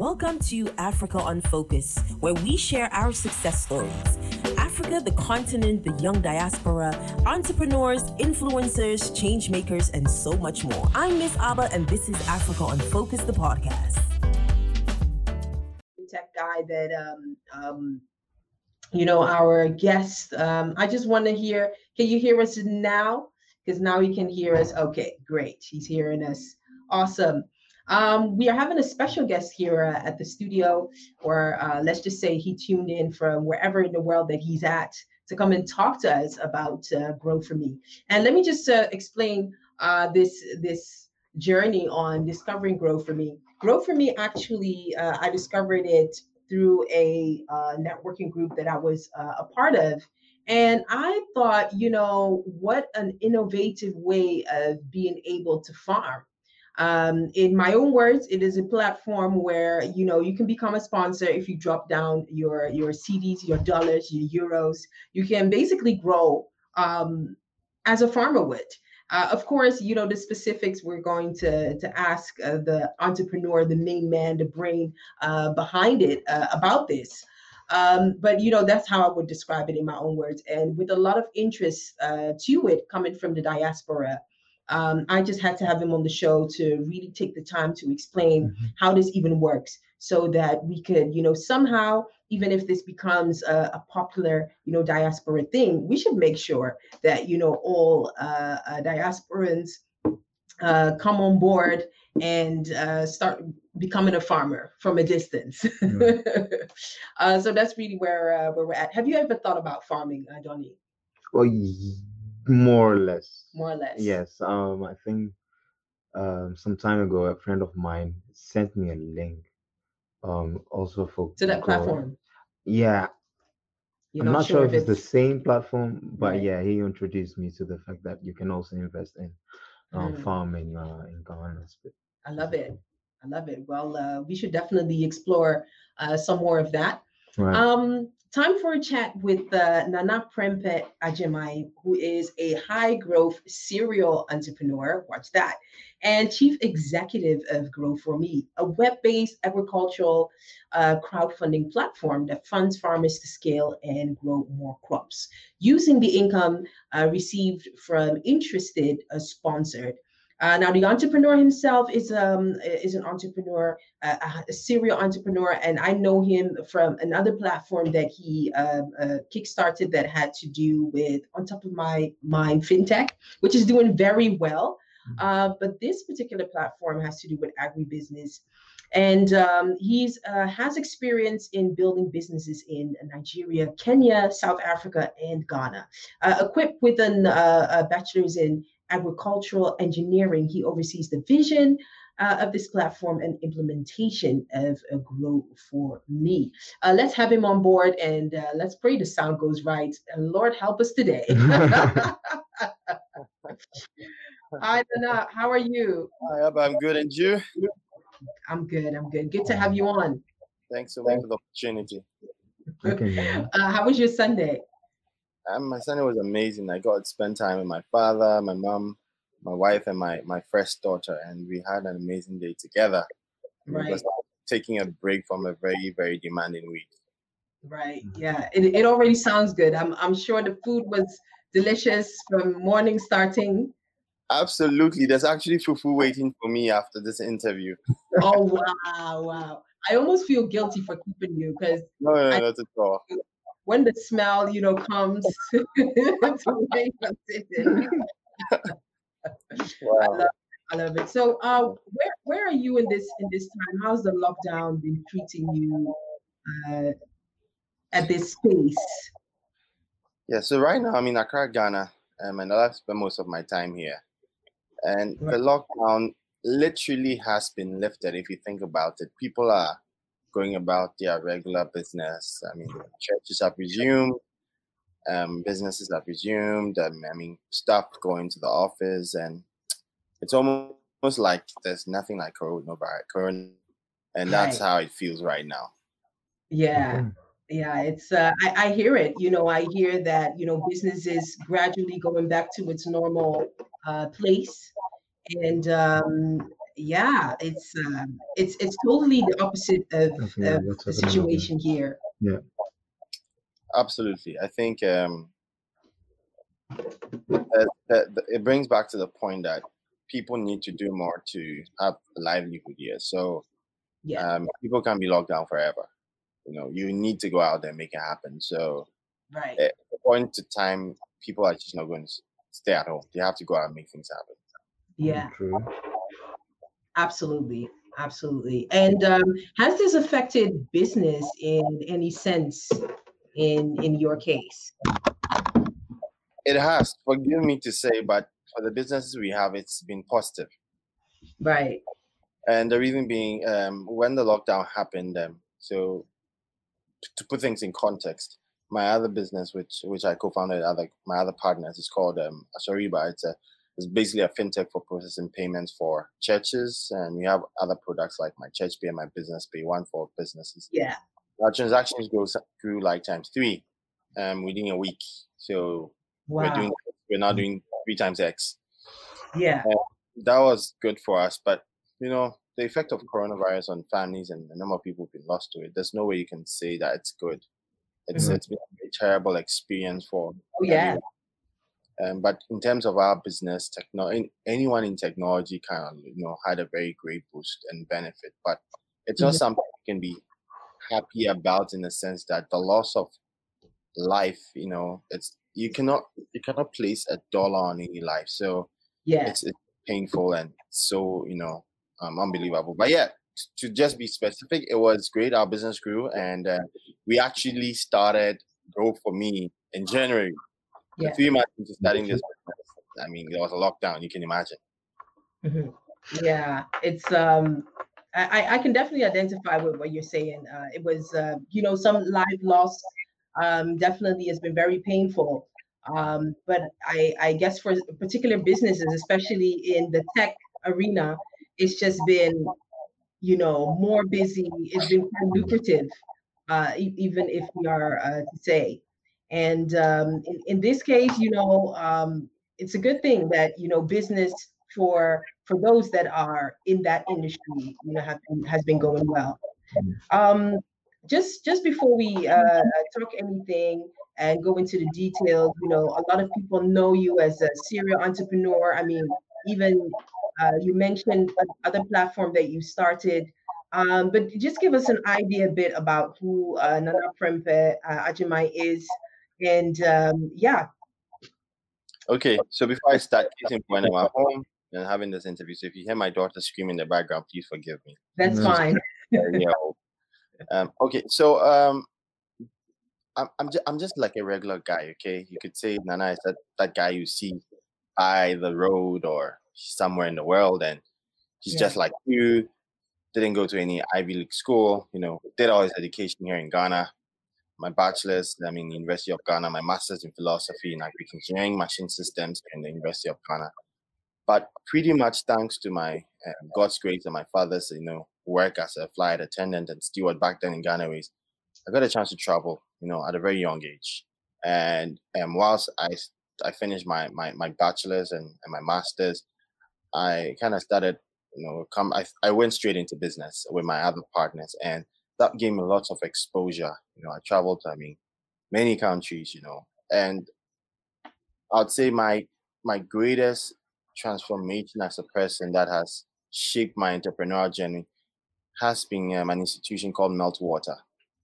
Welcome to Africa on Focus, where we share our success stories. Africa, the continent, the young diaspora, entrepreneurs, influencers, change makers, and so much more. I'm Miss Abba, and this is Africa on Focus, the podcast. Tech guy that um, um, you know, our guest. Um, I just want to hear. Can you hear us now? Because now he can hear us. Okay, great. He's hearing us. Awesome. Um, we are having a special guest here uh, at the studio, or uh, let's just say he tuned in from wherever in the world that he's at to come and talk to us about uh, Grow for Me. And let me just uh, explain uh, this this journey on discovering Grow for Me. Grow for Me actually, uh, I discovered it through a networking group that I was a part of. And I thought, you know, what an innovative way of being able to farm um, in my own words, it is a platform where you know you can become a sponsor if you drop down your your cedis, your dollars, your euros. You can basically grow um, as a farmer would. Uh, of course, you know the specifics. We're going to to ask uh, the entrepreneur, the main man, the brain uh, behind it uh, about this. Um, but you know that's how I would describe it in my own words, and with a lot of interest uh, to it coming from the diaspora um, I just had to have him on the show to really take the time to explain mm-hmm. how this even works so that we could, you know, somehow, even if this becomes a, a popular, you know, diaspora thing, we should make sure that, you know, all uh, uh, diasporans uh, come on board and uh, start becoming a farmer from a distance. uh, so that's really where uh, where we're at. Have you ever thought about farming, uh, Johnny? Well, more or less. More or less. Yes. Um, I think um some time ago a friend of mine sent me a link. Um, also for to that platform. Yeah. You're I'm not, sure, if it's, the same platform, but right. yeah, he introduced me to the fact that you can also invest in um, mm. farming uh, in Ghana. I love it. I love it. Well, uh, we should definitely explore uh, some more of that. Right. Um, Time for a chat with uh, Nana Prempeh Agyeman, who is a high growth serial entrepreneur. Watch that. And chief executive of Grow for Me, a web based agricultural uh, crowdfunding platform that funds farmers to scale and grow more crops using the income uh, received from interested uh, sponsored uh, now, the entrepreneur himself is um is an entrepreneur, uh, a serial entrepreneur, and I know him from another platform that he uh, uh, kickstarted that had to do with on top of my mind fintech, which is doing very well. Mm-hmm. Uh, but this particular platform has to do with agribusiness, and um, he's uh, has experience in building businesses in Nigeria, Kenya, South Africa, and Ghana. Uh, equipped with an, uh, a bachelor's in agricultural engineering. He oversees the vision uh, of this platform and implementation of a Grow for Me. Uh, let's have him on board and uh, let's pray the sound goes right. Lord, help us today. Hi, Dana. How are you? Hi, I'm good. And you? I'm good. I'm good. Good to have you on. Thanks so much for the opportunity. Uh, how was your Sunday? Um, my Sunday was amazing. I got to spend time with my father, my mom, my wife, and my my first daughter, and we had an amazing day together. Right. Taking a break from a very very demanding week. Right. Yeah. It, it already sounds good. I'm I'm sure the food was delicious from morning starting. Absolutely. There's actually fufu waiting for me after this interview. oh wow, wow. I almost feel guilty for keeping you because no, no, no, not at all when the smell, you know, comes to make us wow. I love, I love it. So, uh, where where are you in this in this time? How's the lockdown been treating you uh, at this space? Yeah, so right now I'm in Accra, Ghana, um, and I spend most of my time here. And right. the lockdown literally has been lifted. If you think about it, people are going about their regular business. I mean, churches have resumed, um, businesses have resumed. Um, I mean, staff going to the office, and it's almost like there's nothing like coronavirus, corona, and that's right. how it feels right now. Yeah. Yeah, it's uh, I, I hear it. You know, I hear that you know business is gradually going back to its normal uh, place, and um, yeah, it's uh, it's it's totally the opposite of, of the situation here. Yeah, absolutely. I think um, that, that, it brings back to the point that people need to do more to have a livelihood here. So yeah. um, people can be locked down forever. You know, you need to go out there and make it happen. So right at a point to time, people are just not going to stay at home. They have to go out and make things happen. Yeah. True. Absolutely. Absolutely. And um, has this affected business in any sense in in your case? It has. Forgive me to say, but for the businesses we have, it's been positive. Right. And the reason being, um, when the lockdown happened, um, so to put things in context, my other business, which which I co-founded, other my other partners, is called um, Asoriba. It's a it's basically a fintech for processing payments for churches, and we have other products like my church pay and my business pay, one for businesses. Yeah, our transactions go through like times three, um, within a week. So wow. we're doing we're now doing three times X. Yeah, that was good for us, but you know the effect of coronavirus on families and the number of people who've been lost to it. There's no way you can say that it's good. It's mm-hmm. it's been a terrible experience for. Oh yeah. Um, but in terms of our business, techno, anyone in technology kind of you know had a very great boost and benefit. But it's not mm-hmm. something you can be happy about in the sense that the loss of life, you know, it's you cannot you cannot place a dollar on any life. So yeah, it's, it's painful and so you know um, unbelievable. But yeah, to just be specific, it was great. Our business grew, and uh, we actually started Grow for Me in January. Yeah. Three months into starting this I mean, there was a lockdown. You can imagine. Mm-hmm. Yeah, it's um, I I can definitely identify with what you're saying. Uh, it was uh, you know, some live loss. Um, definitely has been very painful. Um, but I I guess for particular businesses, especially in the tech arena, it's just been you know, more busy. It's been lucrative, uh, even if we are uh, to say. And um, in, in, this case, you know, um, it's a good thing that you know business for for those that are in that industry, you know, have been, has been going well. Um, just just before we uh, talk anything and go into the details, you know, a lot of people know you as a serial entrepreneur. I mean, even uh, you mentioned other platform that you started, um, but just give us an idea a bit about who uh, Nana Prempeh uh, Agyeman is, and um, yeah. Okay, so before I start, case in point, I'm at home and having this interview. So if you hear my daughter screaming in the background, please forgive me. That's mm-hmm. fine. um, okay, so um, I'm I'm just, I'm just like a regular guy. Okay, you could say Nana is that that guy you see by the road or somewhere in the world and he's yeah. just like you didn't go to any ivy league school you know did all his education here in ghana my bachelor's i mean university of ghana my master's in philosophy in agric engineering machine systems in the university of ghana but pretty much thanks to my uh, god's grace and my father's you know work as a flight attendant and steward back then in Ghana Airways i got a chance to travel you know at a very young age and um, whilst i I finished my my, my bachelor's and, and my master's. I kind of started, you know, come. I I went straight into business with my other partners, and that gave me lots of exposure. You know, I traveled. I mean, many countries. You know, and I'd say my my greatest transformation as a person that has shaped my entrepreneurial journey has been um, an institution called Meltwater.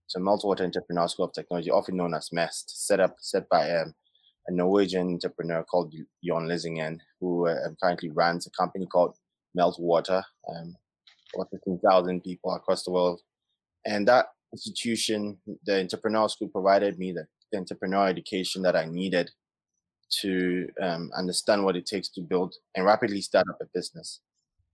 So Meltwater Entrepreneur School of Technology, often known as MEST, set up set by um, a Norwegian entrepreneur called Jørn Lyseggen, who uh, currently runs a company called Meltwater, um, over 15,000 people across the world. And that institution, the entrepreneur school, provided me the, the entrepreneurial education that I needed to um, understand what it takes to build and rapidly start up a business.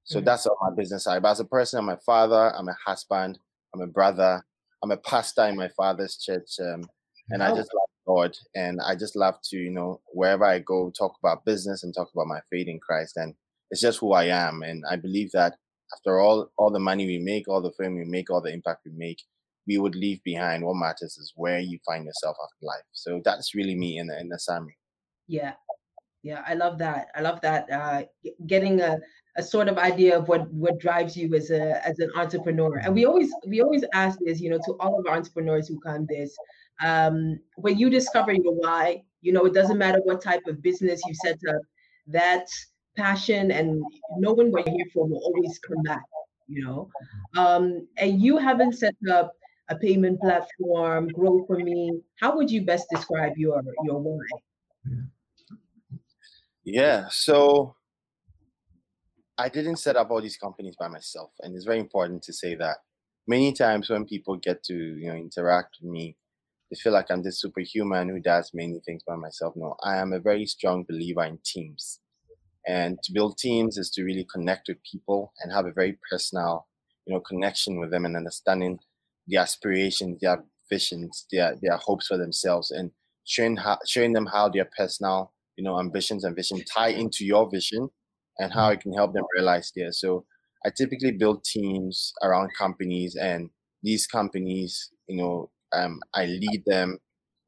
So mm-hmm. that's all my business side. But as a person, I'm a father, I'm a husband, I'm a brother, I'm a pastor in my father's church. Um, and I just love God, and I just love to, you know, wherever I go, talk about business and talk about my faith in Christ, and it's just who I am, and I believe that after all, all the money we make, all the fame we make, all the impact we make, we would leave behind. What matters is where you find yourself after life. So that's really me in the in the summary. Yeah, yeah, I love that. I love that. Uh, getting a a sort of idea of what what drives you as a as an entrepreneur. And we always we always ask this, you know, to all of our entrepreneurs who come this. Um, when you discover your why, you know, it doesn't matter what type of business you set up, that passion and knowing what you're here for will always come back, you know. Um, and you haven't set up a payment platform, grow for me. How would you best describe your your why? Yeah, so I didn't set up all these companies by myself, and it's very important to say that. Many times when people get to you know interact with me, they feel like I'm this superhuman who does many things by myself. No, I am a very strong believer in teams, and to build teams is to really connect with people and have a very personal, you know, connection with them and understanding their aspirations, their visions, their their hopes for themselves, and showing how showing them how their personal, you know, ambitions and vision tie into your vision and how it can help them realize theirs. So I typically build teams around companies, and these companies, you know, um, I lead them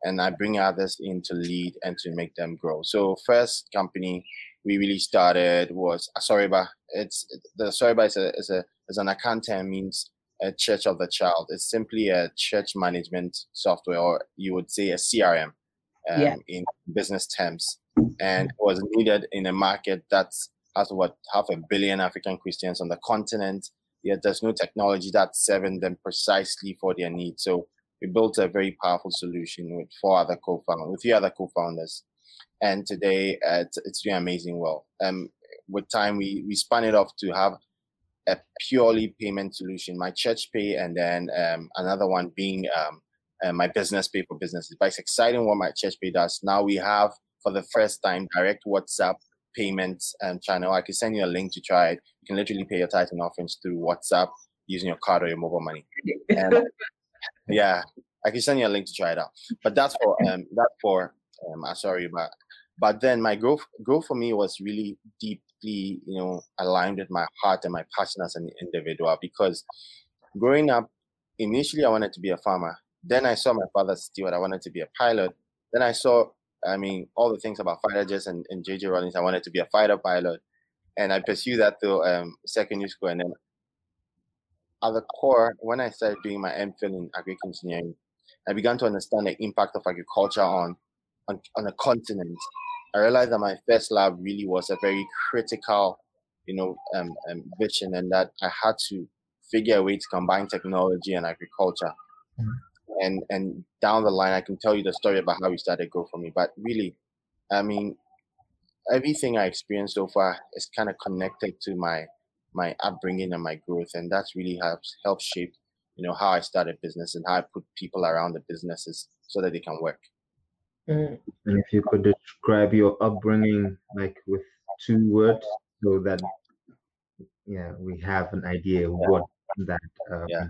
and I bring others in to lead and to make them grow. So first company we really started was Asoriba. It's the Asoriba is a is a is an Akan term means a church of the child. It's simply a church management software, or you would say a CRM um, yeah. in business terms, and was needed in a market that's has what half a billion African Christians on the continent. Yet there's no technology that's serving them precisely for their needs. So we built a very powerful solution with four other co-founders, with three other co-founders, and today uh, it's, it's doing amazing well. Um, with time, we we spun it off to have a purely payment solution, my church pay, and then um, another one being um, uh, my business pay for businesses. But it's exciting what my church pay does. Now we have for the first time direct WhatsApp payments and channel. I can send you a link to try it. You can literally pay your tithe and offerings through WhatsApp using your card or your mobile money. And, yeah, I can send you a link to try it out. But that's for um that's for um uh, sorry but but then my growth Grow for Me was really deeply you know aligned with my heart and my passion as an individual because growing up initially I wanted to be a farmer. Then I saw my father steward. I wanted to be a pilot. Then I saw I mean, all the things about fighter jets and, and JJ Rawlings I wanted to be a fighter pilot, and I pursued that through um, secondary school. And then at the core, when I started doing my MPhil in agric engineering, I began to understand the impact of agriculture on on, on a continent. I realized that my first lab really was a very critical, you know, um, um, vision, and that I had to figure a way to combine technology and agriculture. Mm-hmm and and down the line i can tell you the story about how we started grow for me but really i mean everything i experienced so far is kind of connected to my my upbringing and my growth and that's really helps helped shape you know how i started business and how i put people around the businesses so that they can work mm. and if you could describe your upbringing like with two words so that yeah we have an idea what that uh, yeah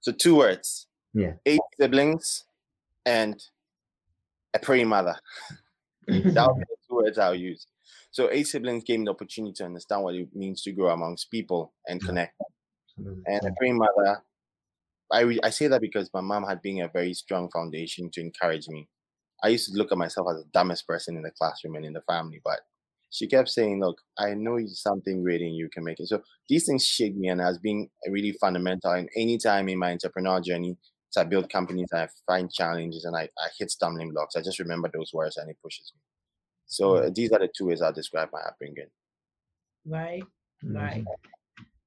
so two words yeah. Eight siblings and a praying mother. that would be the two words I'll use. So eight siblings gave me the opportunity to understand what it means to grow amongst people and connect. And a praying mother, I I say that because my mom had been a very strong foundation to encourage me. I used to look at myself as the dumbest person in the classroom and in the family, but she kept saying, "Look, I know something great and you can make it." So these things shake me and has been really fundamental. And any time in my entrepreneurial journey, so I build companies, I find challenges, and I, I hit stumbling blocks. I just remember those words, and it pushes me. So mm-hmm. these are the two ways I'll describe my upbringing. Right, mm-hmm. right.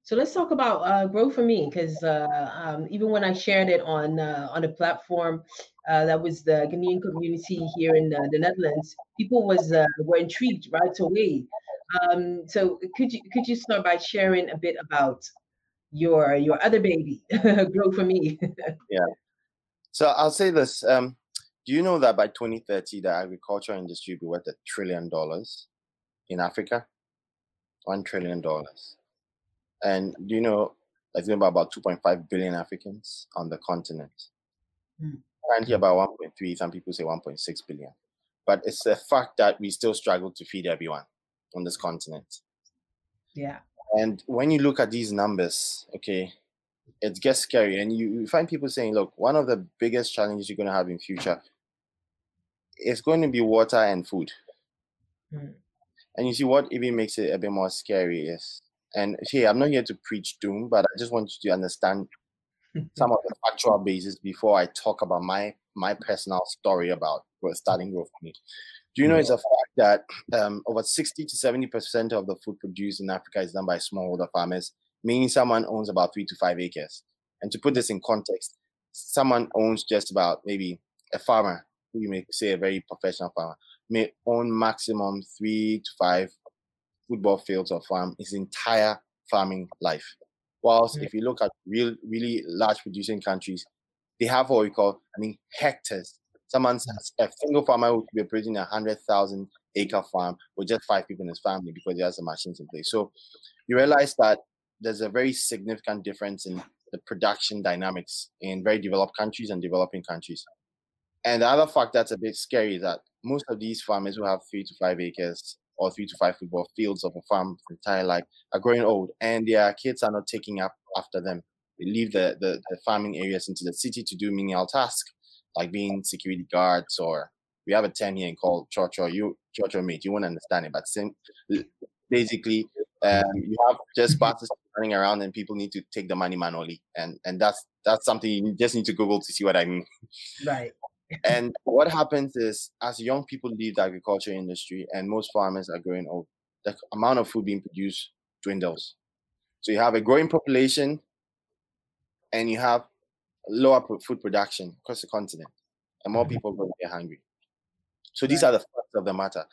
So let's talk about uh, grow for me, because uh, um, even when I shared it on uh, on a platform uh, that was the Ghanaian community here in the, the Netherlands, people was uh, were intrigued right away. Um, so could you could you start by sharing a bit about your your other baby grow for me? Yeah. So i'll say this um, do you know that by 2030 the agriculture industry will be worth a trillion dollars in africa? One trillion dollars and do you know there's about about 2.5 billion africans on the continent mm. currently about 1.3 some people say 1.6 billion but it's a fact that we still struggle to feed everyone on this continent yeah and when you look at these numbers, okay, it gets scary. And you, you find people saying, look, one of the biggest challenges you're going to have in future is going to be water and food. Mm. And you see what even makes it a bit more scary is, and here I'm not here to preach doom, but I just want you to understand some of the factual basis before I talk about my my personal story about starting growth me. Do you know it's a fact that um, over 60 to 70 percent of the food produced in Africa is done by smallholder farmers, meaning someone owns about three to five acres. And to put this in context, someone owns just about maybe a farmer, who you may say a very professional farmer, may own maximum three to five football fields or farm his entire farming life. Whilst mm-hmm. if you look at real, really large producing countries, they have what we call, I mean, hectares. Someone's a single farmer would be operating a hundred thousand acre farm with just five people in his family because he has the machines in place. So you realize that there's a very significant difference in the production dynamics in very developed countries and developing countries. And the other fact that's a bit scary is that most of these farmers who have three to five acres or three to five football fields of a farm entire life are growing old and their kids are not taking up after them. They leave the, the, the farming areas into the city to do menial tasks like being security guards or we have a term here called trotro. You trotro mate, you won't understand it, but sim- basically um, you have just buses running around and people need to take the money manually and and that's that's something you just need to google to see what i mean right and what happens is as young people leave the agriculture industry and most farmers are growing old the amount of food being produced dwindles so you have a growing population and you have lower food production across the continent and more mm-hmm. people going to get hungry so these right. are the facts of the matter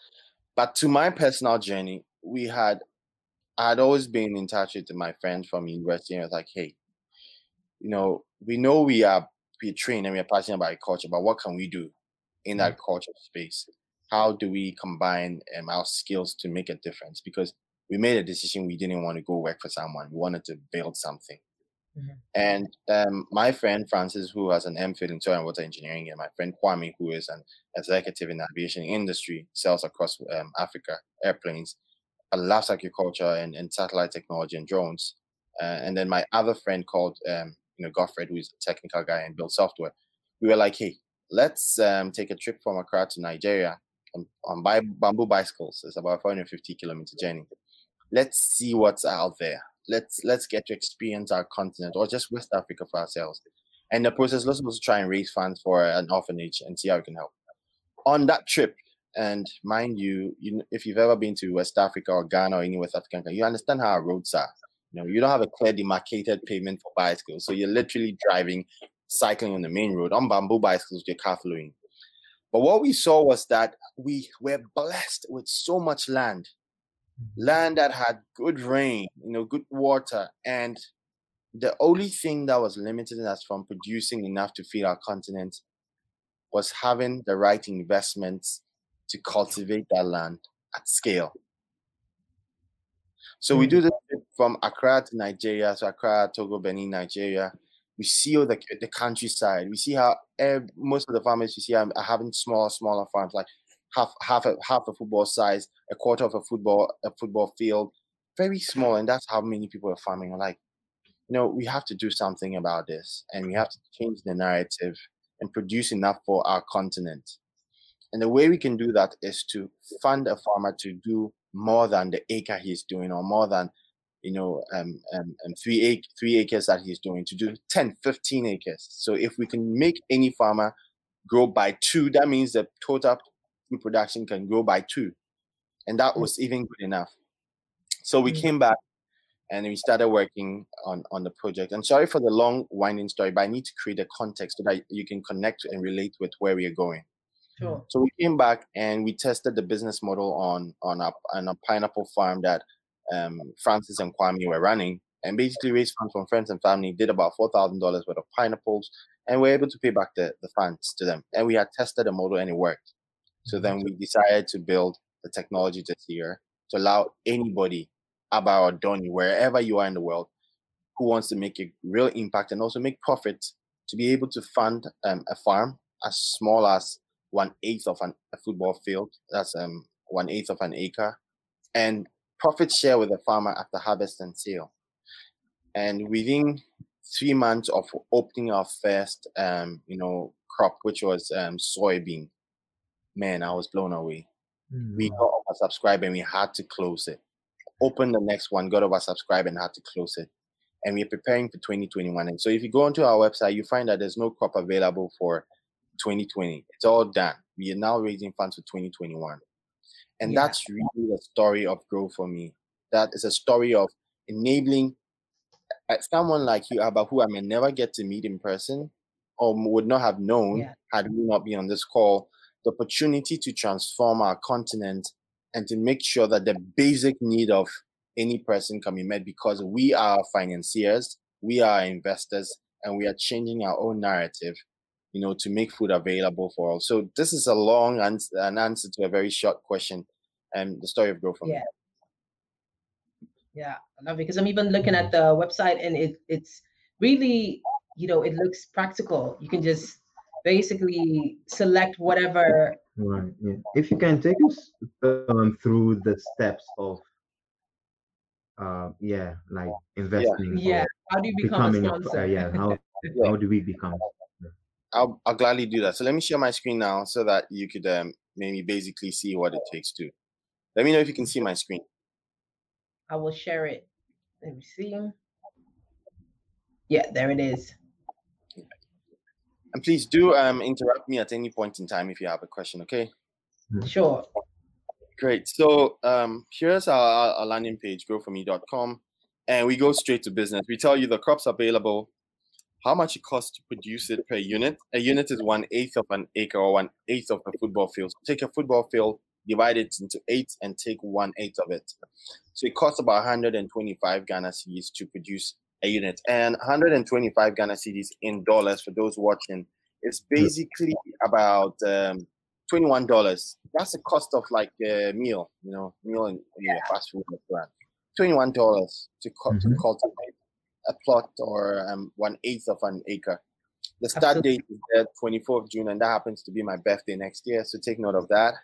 but to my personal journey we had I had always been in touch with my friends from university and I was like, hey, you know, we know we are we trained and we are passionate about culture, but what can we do in that mm-hmm. culture space? How do we combine um, our skills to make a difference? Because we made a decision we didn't want to go work for someone. We wanted to build something. Mm-hmm. And um, my friend Francis, who has an MPhil in soil and water engineering, and my friend Kwame, who is an executive in the aviation industry, sells across um, Africa airplanes loves agriculture and, and satellite technology and drones. Uh, and then my other friend called, um, you know, Godfred, who is a technical guy and builds software. We were like, hey, let's um, take a trip from Accra to Nigeria on, on bamboo bicycles. It's about 450 kilometer journey. Let's see what's out there. Let's let's get to experience our continent or just West Africa for ourselves. And the process, let's also try and raise funds for an orphanage and see how we can help. On that trip, and mind you, you if you've ever been to West Africa or Ghana or any West African country, you understand how our roads are. You know, you don't have a clear demarcated pavement for bicycles. So you're literally driving, cycling on the main road on bamboo bicycles with your car following. But what we saw was that we were blessed with so much land, mm-hmm. land that had good rain, you know, good water. And the only thing that was limiting us from producing enough to feed our continent was having the right investments to cultivate that land at scale. So mm. we do this from Accra to Nigeria, so Accra, Togo, Benin, Nigeria. We see all the, the countryside. We see how every, most of the farmers you see are, are having smaller, smaller farms, like half half a half a football size, a quarter of a football a football field, very small, and that's how many people are farming. Like, you know, we have to do something about this, and we have to change the narrative and produce enough for our continent. And the way we can do that is to fund a farmer to do more than the acre he's doing or more than you know um, um, um three, ac- three acres that he's doing to do 10 15 acres. So if we can make any farmer grow by two that means the total production can grow by two. And that was even good enough. So we mm. came back and we started working on on the project. And sorry for the long winding story but i need to create a context so that you can connect and relate with where we are going Sure. So we came back and we tested the business model on on a on a pineapple farm that um, Francis and Kwame were running, and basically raised funds from friends and family. Did about four thousand dollars worth of pineapples, and we are able to pay back the, the funds to them. And we had tested the model and it worked. So then we decided to build the technology this year to allow anybody, Aba or Donny, wherever you are in the world, who wants to make a real impact and also make profit, to be able to fund um, a farm as small as one eighth of an, a football field. That's um one eighth of an acre, and profit share with the farmer after harvest and sale. And within three months of opening our first um you know crop, which was um soybean, man, I was blown away. Mm-hmm. We got subscribe and we had to close it. Open the next one, got over subscribe and had to close it. And we're preparing for 2021. And so if you go onto our website, you find that there's no crop available for 2020. It's all done. We are now raising funds for 2021. And yeah. that's really the story of Grow for Me. That is a story of enabling uh, someone like you, Abba, who I may never get to meet in person or would not have known yeah. had we not been on this call, the opportunity to transform our continent and to make sure that the basic need of any person can be met because we are financiers, we are investors, and we are changing our own narrative, you know, to make food available for all. So this is a long answer, an answer to a very short question, and the story of Grow for Me yeah. Yeah, I love it because I'm even looking at the website and it it's really, you know, it looks practical. You can just basically select whatever. Right. Yeah. If you can take us um, through the steps of, uh, yeah, like investing. Yeah. yeah. How do you become a sponsor? A, uh, yeah. How yeah. how do we become? I'll I'll gladly do that. So let me share my screen now so that you could um, maybe basically see what it takes to. Let me know if you can see my screen. I will share it. Let me see. Yeah, there it is. And please do um, interrupt me at any point in time if you have a question, okay? Mm-hmm. Sure. Great. So um, here's our, our landing page, growforme.com. And we go straight to business. We tell you the crops available, how much it costs to produce it per unit. A unit is one eighth of an acre or one eighth of a football field. So take a football field, divide it into eight, and take one eighth of it. So it costs about 125 Ghana cedis to produce a unit. And 125 Ghana cedis in dollars for those watching is basically about um, $21. That's the cost of like a meal, you know, meal in, in a fast food restaurant. $21 to, mm-hmm. to cultivate a plot or um, one eighth of an acre. The start Absolutely. date is the 24th of June, and that happens to be my birthday next year. So take note of that.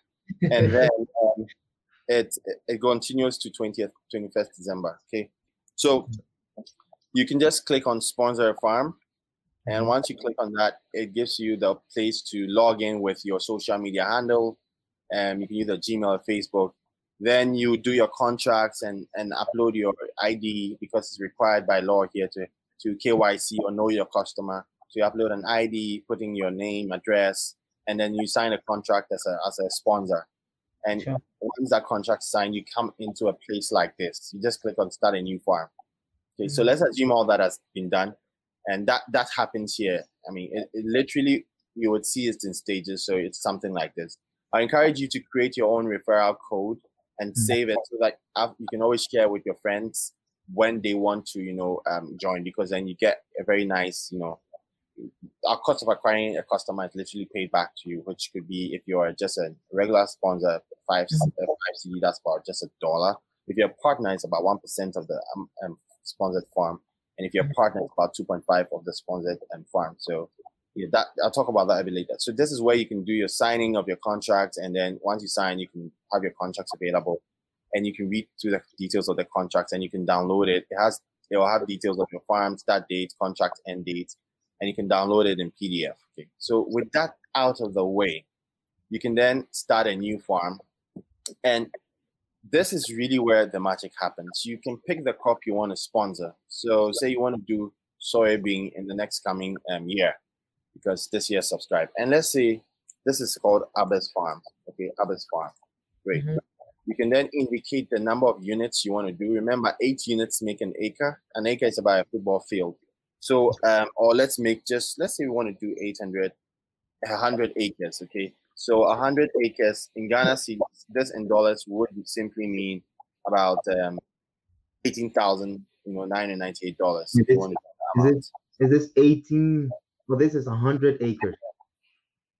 And then um, it it continues to 20th, 21st December. Okay. So you can just click on sponsor a farm. And mm-hmm. once you click on that, it gives you the place to log in with your social media handle. And you can use a Gmail or Facebook. Then you do your contracts and, and upload your ID because it's required by law here to, to KYC or know your customer. So you upload an ID, putting your name, address, and then you sign a contract as a, as a sponsor. And sure. once that contract is signed, you come into a place like this. You just click on start a new farm. Okay, mm-hmm. so let's assume all that has been done, and that that happens here. I mean, it, it literally you would see it in stages. So it's something like this. I encourage you to create your own referral code and mm-hmm. save it so that you can always share with your friends when they want to, you know, um, join because then you get a very nice, you know, our cost of acquiring a customer is literally paid back to you, which could be if you are just a regular sponsor, 5 mm-hmm. five cedi, that's about just a dollar. If you're a partner, it's about one percent of the um, um, sponsored farm. And if you're a partner, it's about 2.5 of the sponsored and farm. So yeah, that I'll talk about that a bit later. So this is where you can do your signing of your contract, and then once you sign, you can have your contracts available, and you can read through the details of the contracts, and you can download it. It has it will have details of your farm, start date, contract end date, and you can download it in PDF. Okay. So with that out of the way, you can then start a new farm, and this is really where the magic happens. You can pick the crop you want to sponsor. So, say you want to do soybean in the next coming um, year, because this year subscribe. And let's say this is called Abba's Farm. Okay, Abba's Farm. Great. Mm-hmm. You can then indicate the number of units you want to do. Remember, eight units make an acre. An acre is about a football field. So, um, or let's make just let's say we want to do 800, 100 acres. Okay, so 100 acres in Ghana cedis, this in dollars would simply mean about um, 18,000, you know, 998 dollars. Is, is, is this 18? Well, this is 100 acres.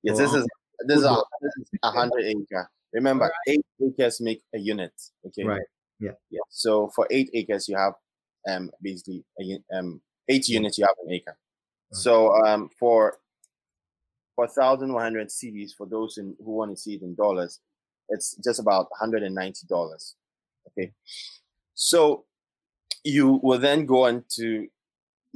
Yes, this is this is a this is 100 acre. Remember, right. eight acres make a unit. Okay. Right. Yeah. Yeah. So for eight acres, you have um basically a, um eight units. You have an acre. Right. So um for for 1,100 cedis, for those in, who want to see it in dollars, it's just about $190. Okay. So you will then go on to,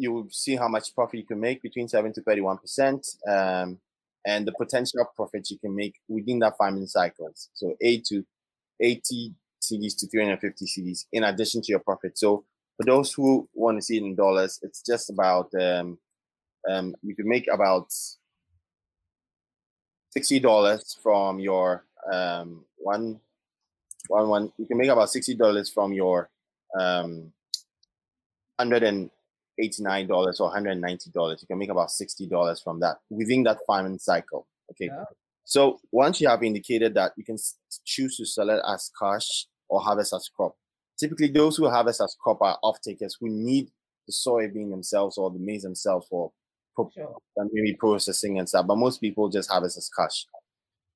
you will see how much profit you can make between 7 to 31%, um, and the potential profit you can make within that farming cycles. So 8 to 80 cedis to 350 cedis in addition to your profit. So for those who want to see it in dollars, it's just about um, um, you can make about sixty dollars from your um, one one one. You can make about sixty dollars from your um, hundred and eighty nine dollars or hundred and ninety dollars. You can make about sixty dollars from that within that farming cycle. Okay. Yeah. So once you have indicated that, you can choose to sell it as cash or harvest as crop. Typically, those who harvest as crop are off takers who need the soybean themselves or the maize themselves for sure. maybe processing and stuff. But most people just harvest as cash.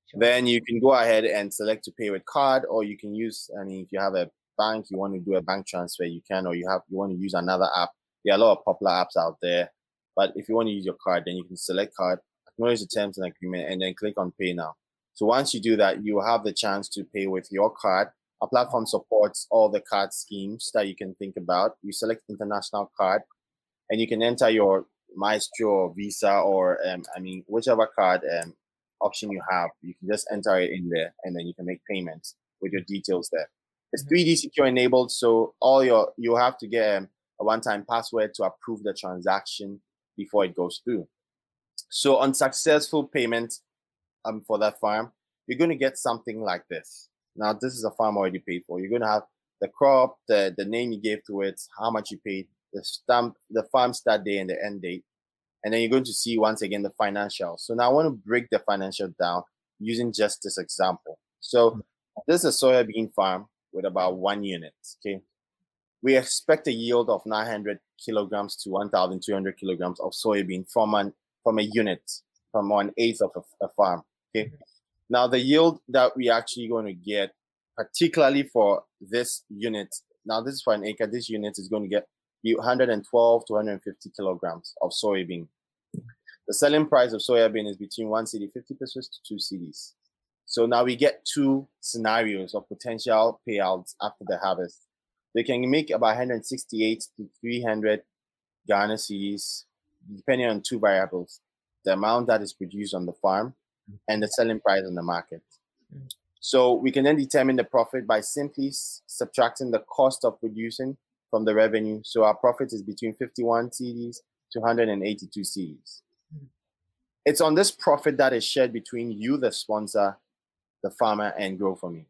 Sure. Then you can go ahead and select to pay with card, or you can use. I mean, if you have a bank, you want to do a bank transfer, you can, or you have you want to use another app. There are a lot of popular apps out there. But if you want to use your card, then you can select card, acknowledge the terms and agreement, and then click on pay now. So once you do that, you have the chance to pay with your card. Our platform supports all the card schemes that you can think about. You select international card, and you can enter your Maestro or Visa or um, I mean whichever card um, option you have, you can just enter it in there, and then you can make payments with your details there. It's 3D mm-hmm. secure enabled, so all your you have to get um, a one-time password to approve the transaction before it goes through. So on successful payment um, for that farm, you're going to get something like this. Now, this is a farm already paid for. You're going to have the crop, the, the name you gave to it, how much you paid, the stamp, the farm start date and the end date. And then you're going to see once again the financial. So now I want to break the financial down using just this example. So hmm. this is a soybean farm with about one unit. Okay. We expect a yield of 900 kilograms to 1,200 kilograms of soybean from an from a unit, from one eighth of a, a farm. Okay. Mm-hmm. Now the yield that we actually going to get, particularly for this unit. Now this is for an acre. This unit is going to get 112 to 150 kilograms of soybean. The selling price of soybean is between one cedi 50 pesewas to two cedis. So now we get two scenarios of potential payouts after the harvest. They can make about 168 to 300 Ghana cedis depending on two variables the amount that is produced on the farm and the selling price on the market. Mm. So we can then determine the profit by simply subtracting the cost of producing from the revenue. So our profit is between 51 cedis to 182 cedis. Mm. It's on this profit that is shared between you, the sponsor, the farmer, and Grow for Me.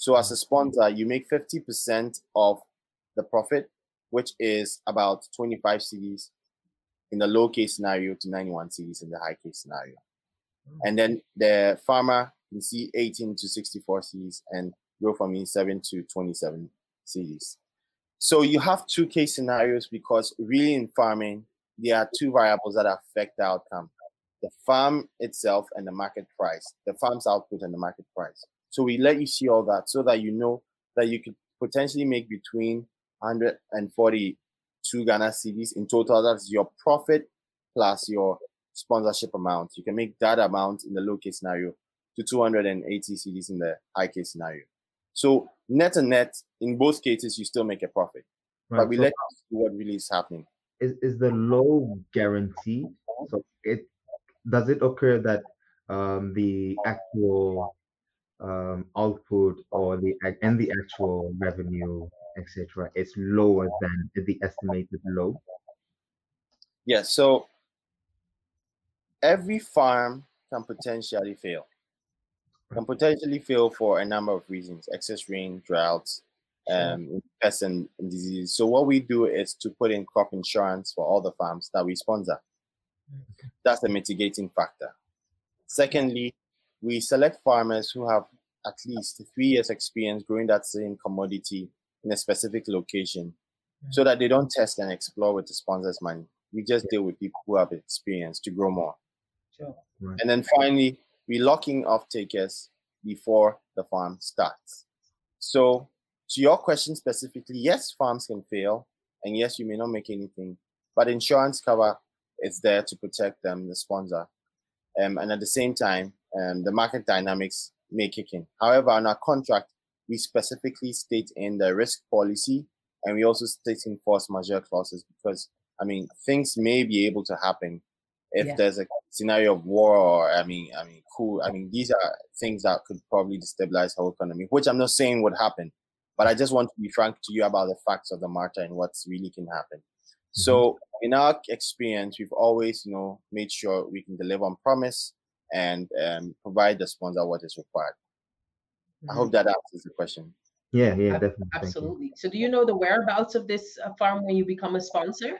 So as a sponsor, you make 50% of the profit, which is about 25 cedis in the low case scenario to 91 cedis in the high case scenario. Mm. And then the farmer can see 18 to 64 cedis and grow from 7 to 27 cedis. So you have two case scenarios because really in farming, there are two variables that affect the outcome. The farm itself and the market price, the farm's output and the market price. So we let you see all that so that you know that you could potentially make between 140 two Ghana cedis in total. That's your profit plus your sponsorship amount. You can make that amount in the low case scenario to 280 cedis in the high case scenario. So net and net, in both cases, you still make a profit. Right. But we so let you see what really is happening. Is is the low guarantee? So it does it occur that um, the actual um, output or the and the actual revenue etc., is lower than the estimated load? Yeah, so every farm can potentially fail. Can potentially fail for a number of reasons: excess rain, droughts, um, pests and, and diseases. So what we do is to put in crop insurance for all the farms that we sponsor. That's the mitigating factor. Secondly, we select farmers who have at least three years experience growing that same commodity in a specific location so that they don't test and explore with the sponsors' money. We just deal with people who have experience to grow more. Sure. Right. And then finally, we lock in off takers before the farm starts. So, to your question specifically, yes, farms can fail, and yes, you may not make anything, but insurance cover is there to protect them, the sponsor. Um, and at the same time, um, the market dynamics may kick in. However, on our contract, we specifically state in the risk policy and we also state in force majeure clauses because I mean things may be able to happen if Yeah. there's a scenario of war or I mean, I mean, cool. I mean, these are things that could probably destabilize our economy, which I'm not saying would happen, but I just want to be frank to you about the facts of the matter and what's really can happen. So, in our experience, we've always, you know, made sure we can deliver on promise and um, provide the sponsor what is required. I hope that answers the question. Yeah, yeah, definitely. Absolutely. So do you know the whereabouts of this uh, farm when you become a sponsor?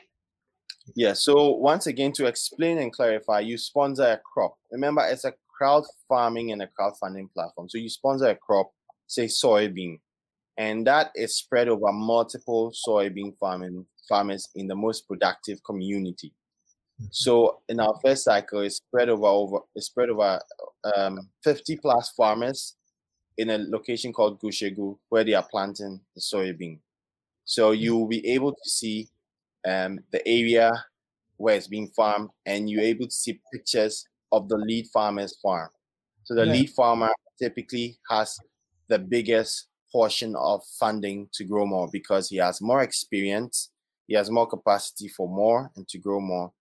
Yeah. So once again, to explain and clarify, you sponsor a crop. Remember, it's a crowd farming and a crowdfunding platform. So you sponsor a crop, say soybean, and that is spread over multiple soybean farming farmers in the most productive community. So in our first cycle, it's spread over over it's spread over um, 50 plus farmers in a location called Gushegu where they are planting the soybean. So you will be able to see um, the area where it's being farmed, and you're able to see pictures of the lead farmer's farm. So the Yeah. lead farmer typically has the biggest portion of funding to grow more because he has more experience, he has more capacity for more and to grow more.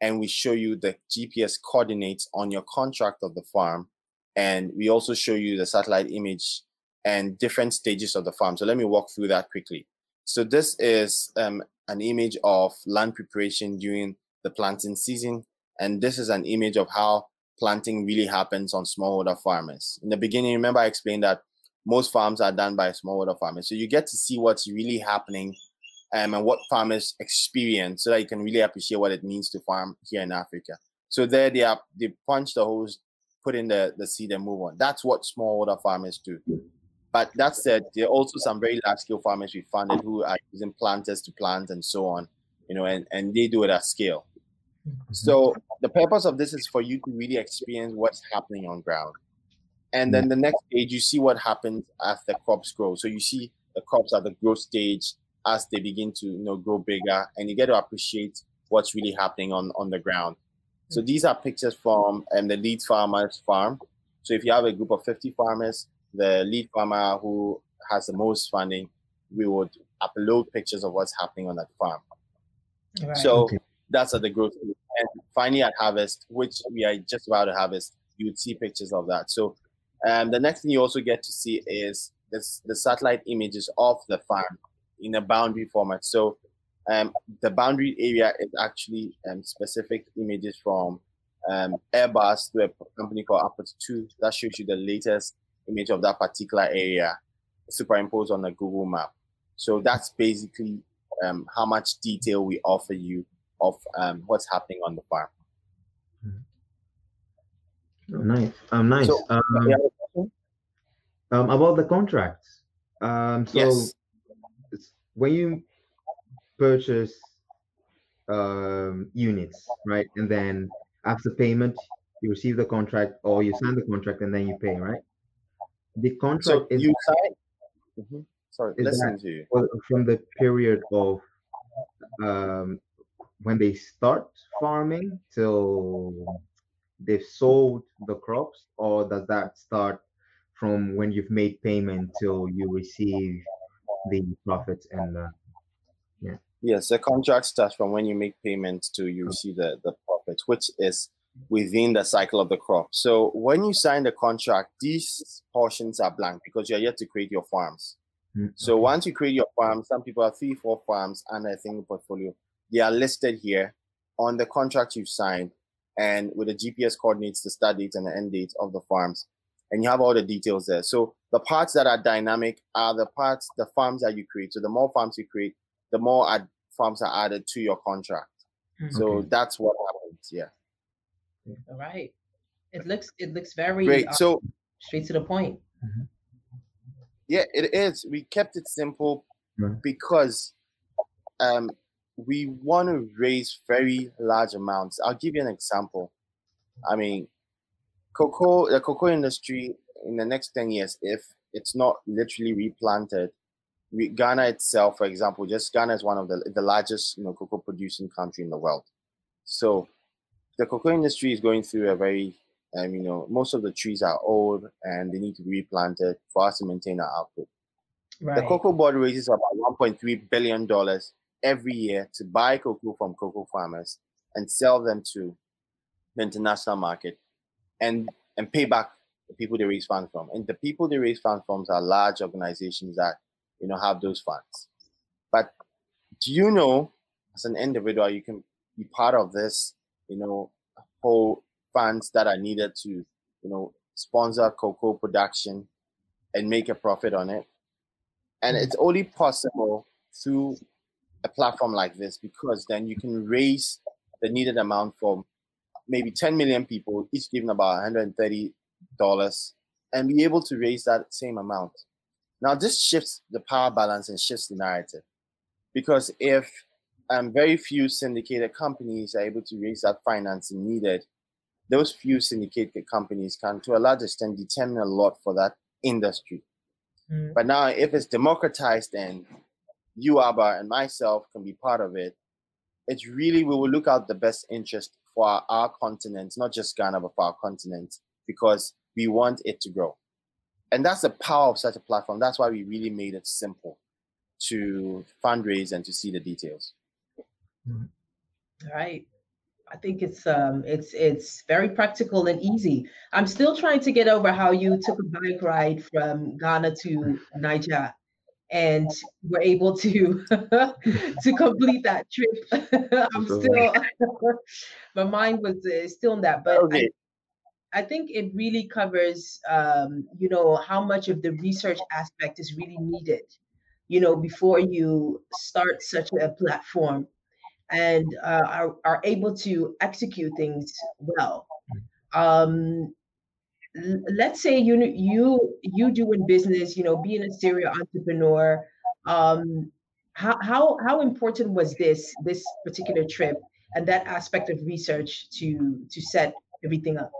And we show you the GPS coordinates on your contract of the farm. And we also show you the satellite image and different stages of the farm. So let me walk through that quickly. So this is um, an image of land preparation during the planting season, and this is an image of how planting really happens on smallholder farmers. In the beginning, remember I explained that most farms are done by smallholder farmers, so you get to see what's really happening um, and what farmers experience, so that you can really appreciate what it means to farm here in Africa. So there they are, they punch the holes, put in the, the seed and move on. That's what smallholder farmers do. But that said, there are also some very large scale farmers we funded who are using planters to plant and so on, you know, and, and they do it at scale. Mm-hmm. So the purpose of this is for you to really experience what's happening on ground. And then the next stage, you see what happens as the crops grow. So you see the crops at the growth stage as they begin to you know grow bigger, and you get to appreciate what's really happening on, on the ground. So these are pictures from um, the lead farmer's farm. So if you have a group of 50 farmers, the lead farmer who has the most funding, we would upload pictures of what's happening on that farm. Right. So Okay. that's at the growth. And finally at harvest, which we are just about to harvest, you would see pictures of that. So um, the next thing you also get to see is this, the satellite images of the farm in a boundary format. So um, the boundary area is actually um, specific images from um, Airbus to a company called Aperture 2 that shows you the latest image of that particular area superimposed on a Google map. So that's basically um, how much detail we offer you of um, what's happening on the farm. Oh, nice. Um, nice. So, um, um, about the contracts. Um, so Yes. when you purchase um, units, right, and then after payment, you receive the contract or you sign the contract and then you pay, right? The So contract is you sign. Mhm. Sorry, is listen to you. from the period of um, when they start farming till they've sold the crops, or does that start from when you've made payment till you receive the profits and the Yes, the contract starts from when you make payments to you receive the, the profit, which is within the cycle of the crop. So when you sign the contract, these portions are blank because you're yet to create your farms. Mm, So once you create your farm, some people have three, four farms under a single portfolio. They are listed here on the contract you've signed and with the GPS coordinates, the start date and the end date of the farms. And you have all the details there. So the parts that are dynamic are the parts, the farms that you create. So the more farms you create, the more ad- farms are added to your contract. Mhm. So Okay. that's what happens. Yeah. All right. It looks it looks very Great. uh, So straight to the point. yeah, it is. We kept it simple Right. because um, we want to raise very large amounts. I'll give you an example. I mean, cocoa, the cocoa industry in the next 10 years, if it's not literally replanted, we, Ghana itself, for example, just Ghana is one of the, the largest, you know, cocoa producing country in the world. So the cocoa industry is going through a very, um, you know, most of the trees are old and they need to be replanted for us to maintain our output. Right. The cocoa board raises about 1.3 billion dollars every year to buy cocoa from cocoa farmers and sell them to the international market and and pay back the people they raise funds from. And the people they raise funds from are large organizations that you know have those funds. But do you know, as an individual, you can be part of this, you know, whole funds that are needed to, you know, sponsor cocoa production and make a profit on it. And it's only possible through a platform like this because then you can raise the needed amount from maybe 10 million people, each giving about $130, and be able to raise that same amount. Now, this shifts the power balance and shifts the narrative. Because if um, very few syndicated companies are able to raise that financing needed, those few syndicated companies can, to a large extent, determine a lot for that industry. Mm. But now, if it's democratized and you, Abba, and myself can be part of it, it's really we will look out the best interest for our, our continent, not just Ghana, but for our continent, because we want it to grow. And that's the power of such a platform. That's why we really made it simple to fundraise and to see the details. Mm-hmm. All right. I think it's um it's it's very practical and easy. I'm still trying to get over how you took a bike ride from Ghana to Niger and were able to to complete that trip. I'm still my mind was uh, still in that, but okay. I, think it really covers um, you know how much of the research aspect is really needed, you know, before you start such a platform and uh, are, are able to execute things well. Um, let's say you you you doing business, you know, being a serial entrepreneur. Um, how how how important was this this particular trip and that aspect of research to to set everything up?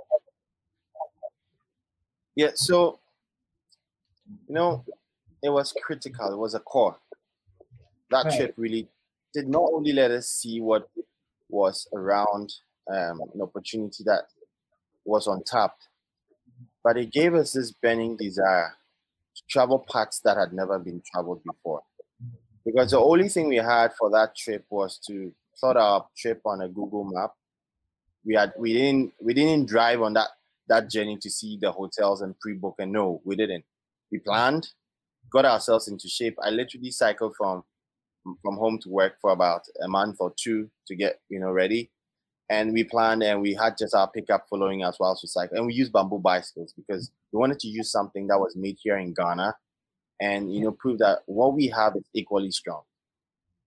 Yeah, so you know, it was critical. It was a core. That right. trip really did not only let us see what was around um, an opportunity that was on tap, but it gave us this burning desire to travel parts that had never been traveled before. Because the only thing we had for that trip was to plot our trip on a Google map. We had we didn't we didn't drive on that that journey to see the hotels and pre-book and no, we didn't. We planned, got ourselves into shape. I literally cycled from from home to work for about a month or two to get you know ready. And we planned and we had just our pickup following us whilst we cycle and we used bamboo bicycles because we wanted to use something that was made here in ghana and you know prove that what we have is equally strong.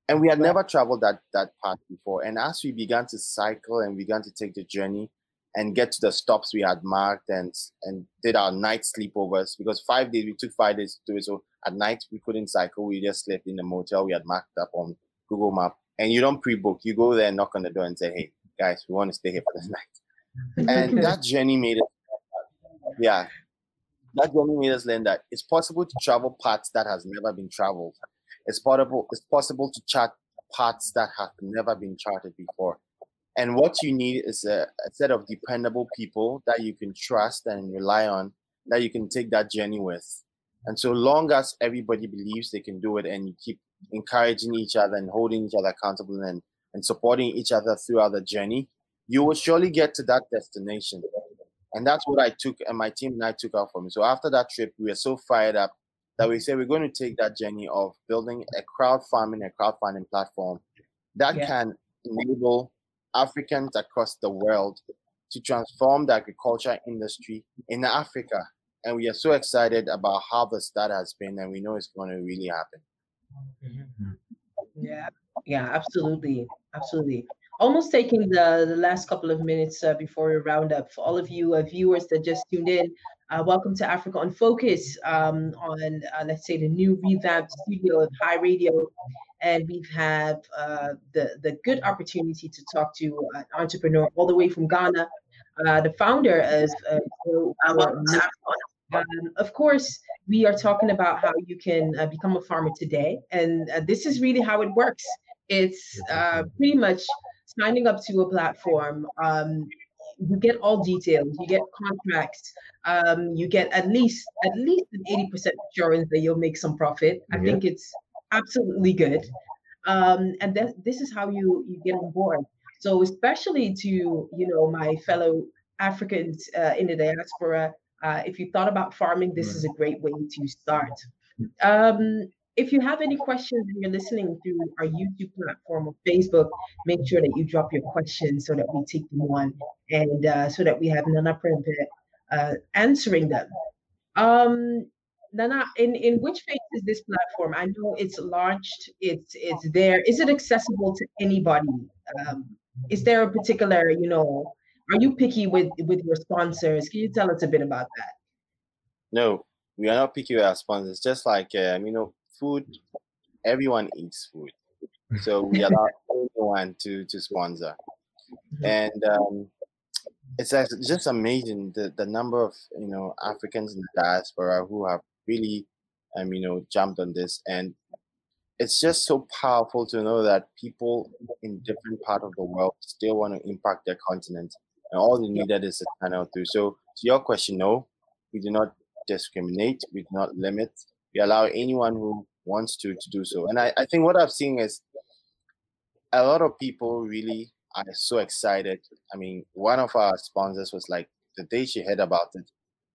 And we had never traveled that that path before. And as we began to cycle and began to take the journey and get to the stops we had marked and and did our night sleepovers because five days we took five days to do it. So at night we couldn't cycle. We just slept in the motel we had marked up on google map. And you don't pre-book. You go there knock on the door and say hey guys we want to stay here for the night. And that journey made it yeah. That journey made us learn that it's possible to travel paths that has never been traveled. It's possible it's possible to chart paths that have never been charted before and what you need is a, a, set of dependable people that you can trust and rely on, that you can take that journey with. And so long as everybody believes they can do it and you keep encouraging each other and holding each other accountable and, and supporting each other throughout the journey, you will surely get to that destination. And that's what I took and my team and I took out for me. So after that trip, we were so fired up that we said we're going to take that journey of building a crowd farming, a crowdfunding platform that yeah. can enable Africans across the world to transform the agriculture industry in Africa. And we are so excited about the start has been, and we know it's going to really happen. Yeah, yeah, absolutely, absolutely. Almost taking the, the last couple of minutes uh, before we round up. For all of you uh, viewers that just tuned in, uh, welcome to Africa on Focus um, on, uh, let's say, the new revamped studio of High Radio and we've had uh, the the good opportunity to talk to an entrepreneur all the way from Ghana, uh, the founder of uh, um, of course, we are talking about how you can uh, become a farmer today, and uh, this is really how it works. It's uh, pretty much signing up to a platform. Um, you get all details. You get contracts. Um, you get at least at least an eighty percent assurance that you'll make some profit. I think it's absolutely good. Um, and then this is how you you get on board. So especially to you know my fellow Africans uh, in the diaspora, uh, if you thought about farming, this is a great way to start. Um, if you have any questions and you're listening through our YouTube platform or Facebook, make sure that you drop your questions so that we take them on and uh, so that we have Nana Prempeh uh, answering them. Um, Nana, in, in which phase is this platform? I know it's launched, it's it's there. Is it accessible to anybody? Um, is there a particular, you know, are you picky with with your sponsors? Can you tell us a bit about that? No, we are not picky with our sponsors. Just like um, you know, food, everyone eats food, so we allow anyone to to sponsor, mm-hmm. and um, it's just amazing the the number of you know Africans in the diaspora who have really, um, you know, jumped on this, and it's just so powerful to know that people in different part of the world still want to impact their continent, and all they needed is a channel through. So, to your question, no, we do not discriminate, we do not limit. We allow anyone who wants to to do so, and I, I think what I've seen is a lot of people really are so excited. I mean, one of our sponsors was like the day she heard about it,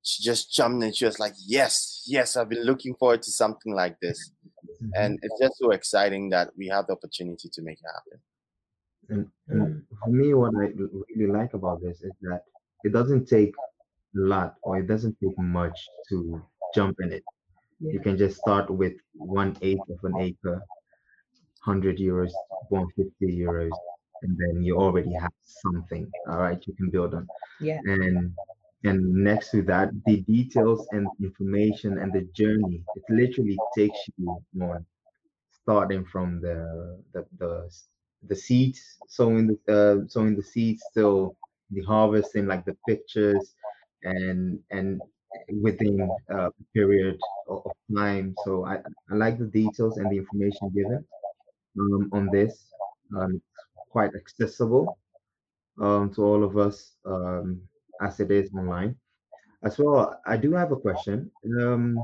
she just jumped and she was like, Yes, yes, I've been looking forward to something like this. Mm-hmm. And it's just so exciting that we have the opportunity to make it happen. And, and for me, what I really like about this is that it doesn't take a lot or it doesn't take much to jump in it. You can just start with one eighth of an acre, 100 euros, 150 euros, and then you already have something, all right, you can build on. Yeah. And and next to that the details and information and the journey. It literally takes you on starting from the the the, the seeds sowing the uh, sowing the seeds till the harvesting like the pictures and and within a period of, of time. So I, I like the details and the information given um, on this. Um, quite accessible um, to all of us um, as it is online. As well, I do have a question. Um,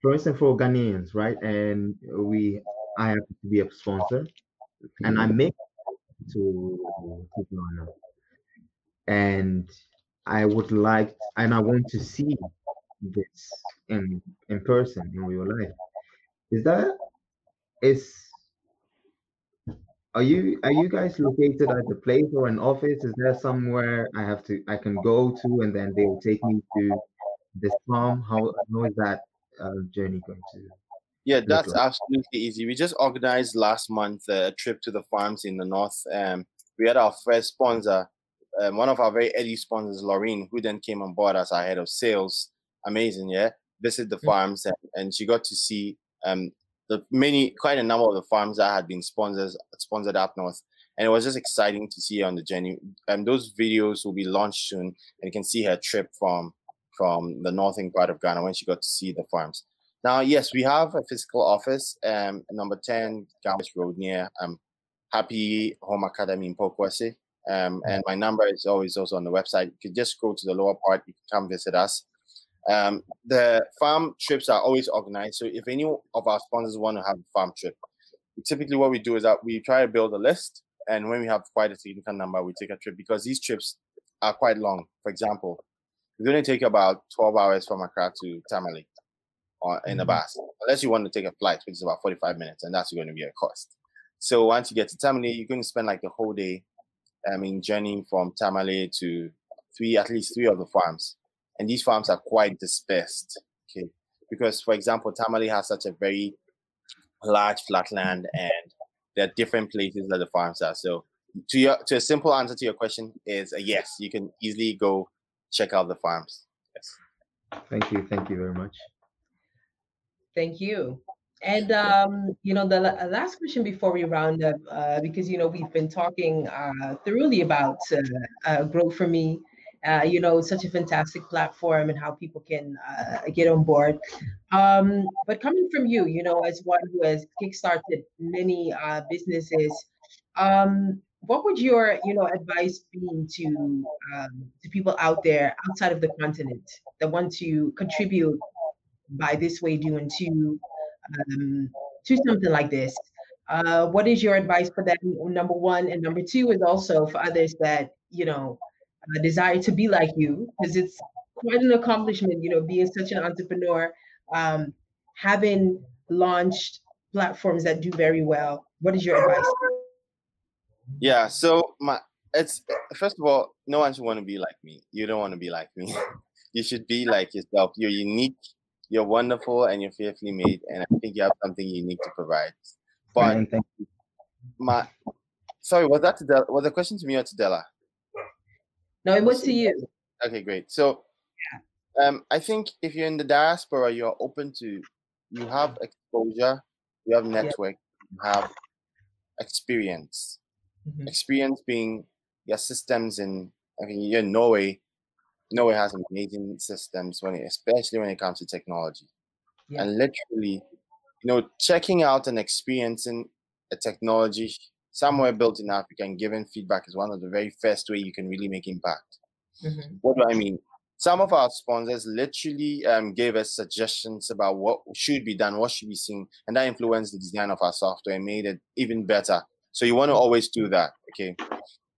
for instance, for Ghanaians, right? And we, I have to be a sponsor, and I make to to Ghana, and I would like, and I want to see this in in person in real life. Is that is are you are you guys located at the place or an office? Is there somewhere I have to I can go to and then they will take me to this farm? How how is that uh, journey going to? Yeah, that's like? absolutely easy. We just organized last month a trip to the farms in the north. Um, we had our first sponsor, um, one of our very early sponsors, Laureen, who then came on board as our head of sales. Amazing, yeah. Visit the mm-hmm. farms and, and she got to see um, the many quite a number of the farms that had been sponsors sponsored up north and it was just exciting to see her on the journey and those videos will be launched soon and you can see her trip from from the northern part of ghana when she got to see the farms now yes we have a physical office um number 10 Gambas road near um happy home academy in Pokuase um, and my number is always also on the website. You can just go to the lower part. You can come visit us. Um, the farm trips are always organized. So if any of our sponsors want to have a farm trip, typically what we do is that we try to build a list. And when we have quite a significant number, we take a trip because these trips are quite long. For example, it's going to take about 12 hours from Accra to Tamale or in a mm-hmm. bus, unless you want to take a flight, which is about 45 minutes, and that's going to be a cost. So once you get to Tamale, you're going to spend like the whole day, I mean, journeying from Tamale to three, at least three of the farms and these farms are quite dispersed. Okay, because for example, Tamale has such a very large flatland, and there are different places that the farms are. So, to your to a simple answer to your question is a yes. You can easily go check out the farms. Yes. Thank you. Thank you very much. Thank you. And um, you know, the last question before we round up, uh, because you know we've been talking uh, thoroughly about uh, uh Grow for Me, uh, you know, such a fantastic platform and how people can uh, get on board. Um, but coming from you, you know, as one who has kickstarted many uh, businesses, um, what would your, you know, advice be to um, to people out there outside of the continent that want to contribute by this way doing to um, to something like this? uh, what is your advice for them? Number one, and number two is also for others that you know uh, desire to be like you, because it's quite an accomplishment. You know, being such an entrepreneur, um, having launched platforms that do very well. What is your advice? Yeah. So my it's first of all, no one should want to be like me. You don't want to be like me. you should be like yourself. You're unique. You're wonderful, and you're fearfully made. And I think you have something unique to provide. But my sorry, was that to was the question to me or to Della? No, it was to you. Okay, great. So, um, I think if you're in the diaspora, you're open to, you have exposure, you have network, you have experience. Mm-hmm. Experience being your systems in, I mean, you're in Norway. Norway has amazing systems when it, especially when it comes to technology. Yeah. And literally, you know, checking out and experiencing a technology somewhere built in Africa and giving feedback is one of the very first way you can really make impact. Mm-hmm. What do I mean? Some of our sponsors literally um, gave us suggestions about what should be done, what should be seen, and that influenced the design of our software and made it even better. So you want to always do that, okay?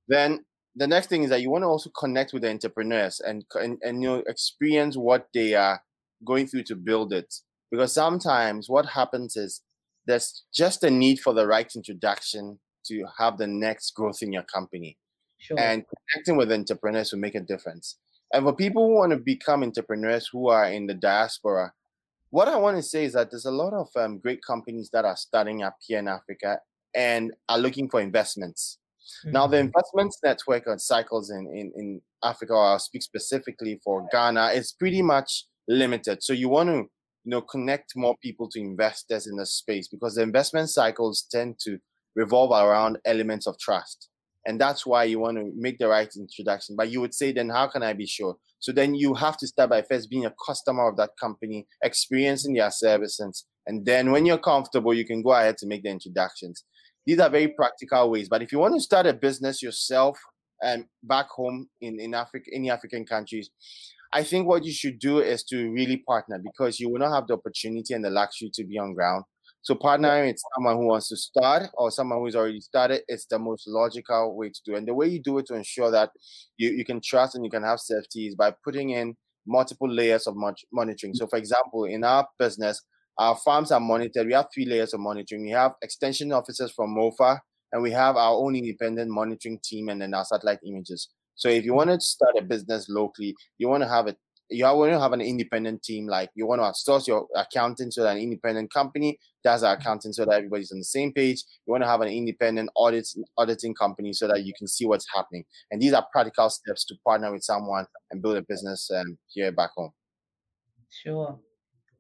Then the next thing is that you want to also connect with the entrepreneurs and and, and you know experience what they are going through to build it. Because sometimes what happens is there's just a need for the right introduction to have the next growth in your company. Sure. And connecting with entrepreneurs will make a difference. And for people who want to become entrepreneurs who are in the diaspora, what I want to say is that there's a lot of um, great companies that are starting up here in Africa and are looking for investments. Mm-hmm. Now, the mm-hmm. investments network on cycles in, in, in Africa, or I'll speak specifically for Ghana, is pretty much limited. So you want to you know connect more people to investors in the space because the investment cycles tend to revolve around elements of trust. And that's why you want to make the right introduction. But you would say, then how can I be sure? So then you have to start by first being a customer of that company, experiencing their services. And then when you're comfortable, you can go ahead to make the introductions. These are very practical ways. But if you want to start a business yourself and um, back home in, in Africa, any African countries, I think what you should do is to really partner because you will not have the opportunity and the luxury to be on ground. So partnering with someone who wants to start or someone who's already started is the most logical way to do it. And the way you do it to ensure that you, you can trust and you can have safety is by putting in multiple layers of monitoring. So for example, in our business, our farms are monitored. We have three layers of monitoring. We have extension officers from MOFA, and we have our own independent monitoring team and then our satellite images. So if you want to start a business locally, you want to have it you want to have an independent team, like you want to outsource your accounting so that an independent company does our accounting so that everybody's on the same page. You want to have an independent audit auditing company so that you can see what's happening. And these are practical steps to partner with someone and build a business um, here back home. Sure.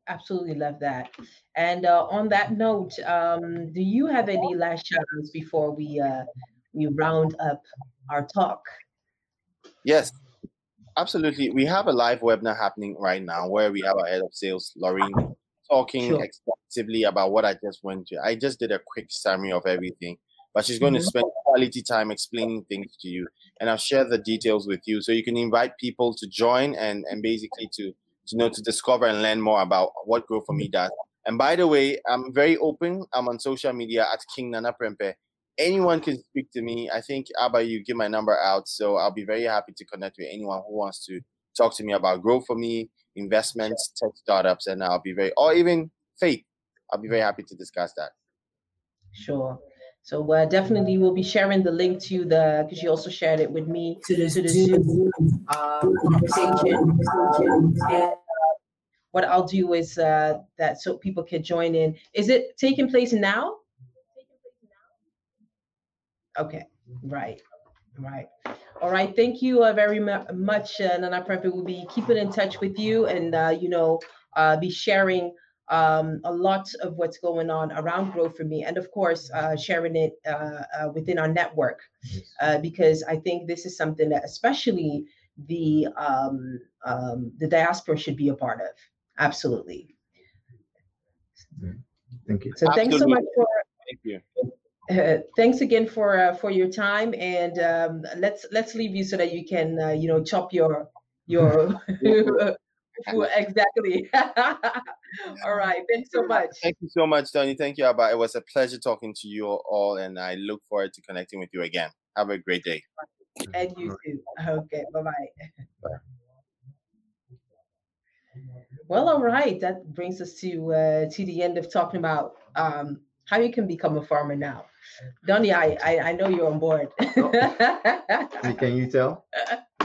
Absolutely love that. And uh, on that note, um, do you have any last shout outs before we uh, we round up our talk? Yes, Absolutely. We have a live webinar happening right now where we have our head of sales, Laureen, talking sure. extensively about what I just went to. I just did a quick summary of everything, but she's going mm-hmm. to spend quality time explaining things to you. And I'll share the details with you so you can invite people to join and, and basically to, to know to discover and learn more about what Grow for Me does. And by the way, I'm very open. I'm on social media at King Nana Prempeh anyone can speak to me. I think Abba, you give my number out, so I'll be very happy to connect with anyone who wants to talk to me about Grow for Me, investments, tech startups, and I'll be very, or even faith. I'll be very happy to discuss that. Sure. So uh, definitely we'll be sharing the link to the because you also shared it with me to the, to the Zoom uh, conversation. And, what I'll do is uh, that so people can join in. Is it taking place now? Okay, right, right. All right, thank you uh, very much, uh, Nana Prempeh. We'll be keeping in touch with you and, uh, you know, uh, be sharing um, a lot of what's going on around Grow for Me, and of course, uh, sharing it uh, uh, within our network, uh, because I think this is something that especially the um, um, the diaspora should be a part of. Absolutely. Thank you. So Absolutely. thanks so much for. Thank you. Uh, thanks again for uh, for your time, and um, let's let's leave you so that you can uh, you know chop your your exactly. all right. Thanks so much. Thank you so much, Tony. Thank you, Abba. It was a pleasure talking to you all, and I look forward to connecting with you again. Have a great day. And you too. Okay. Bye-bye. Bye. Well, all right. That brings us to uh, to the end of talking about um, how you can become a farmer now. Donnie, I, I, I know you're on board. Can you tell?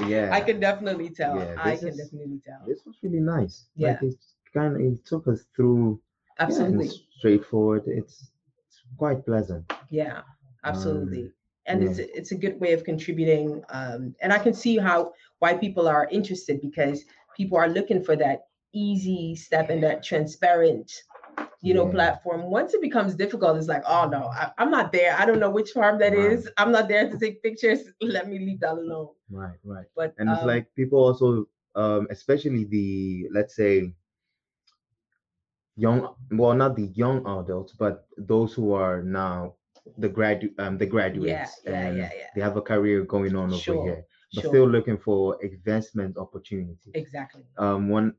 Yeah. I can definitely tell. Yeah, I can is- definitely tell. This was really nice. Yeah. Like it kind of it took us through Absolutely. it's straightforward. It's it's quite pleasant. Yeah, absolutely. Um, and it's a- it's a good way of contributing. Um, and I can see how why people are interested because people are looking for that easy step and that transparent, you know, Yeah. platform. Once it becomes difficult, it's like, oh no, I, I'm not there. I don't know which farm that Right. is. I'm not there to take pictures. Let me leave that alone. Right, right. But And it's um, like people also, um, especially the let's say young, well, not the young adults, but those who are now the gradu um the graduates yeah, and yeah, yeah. they have a career going on over Sure, here, but sure, still looking for advancement opportunities. exactly. um one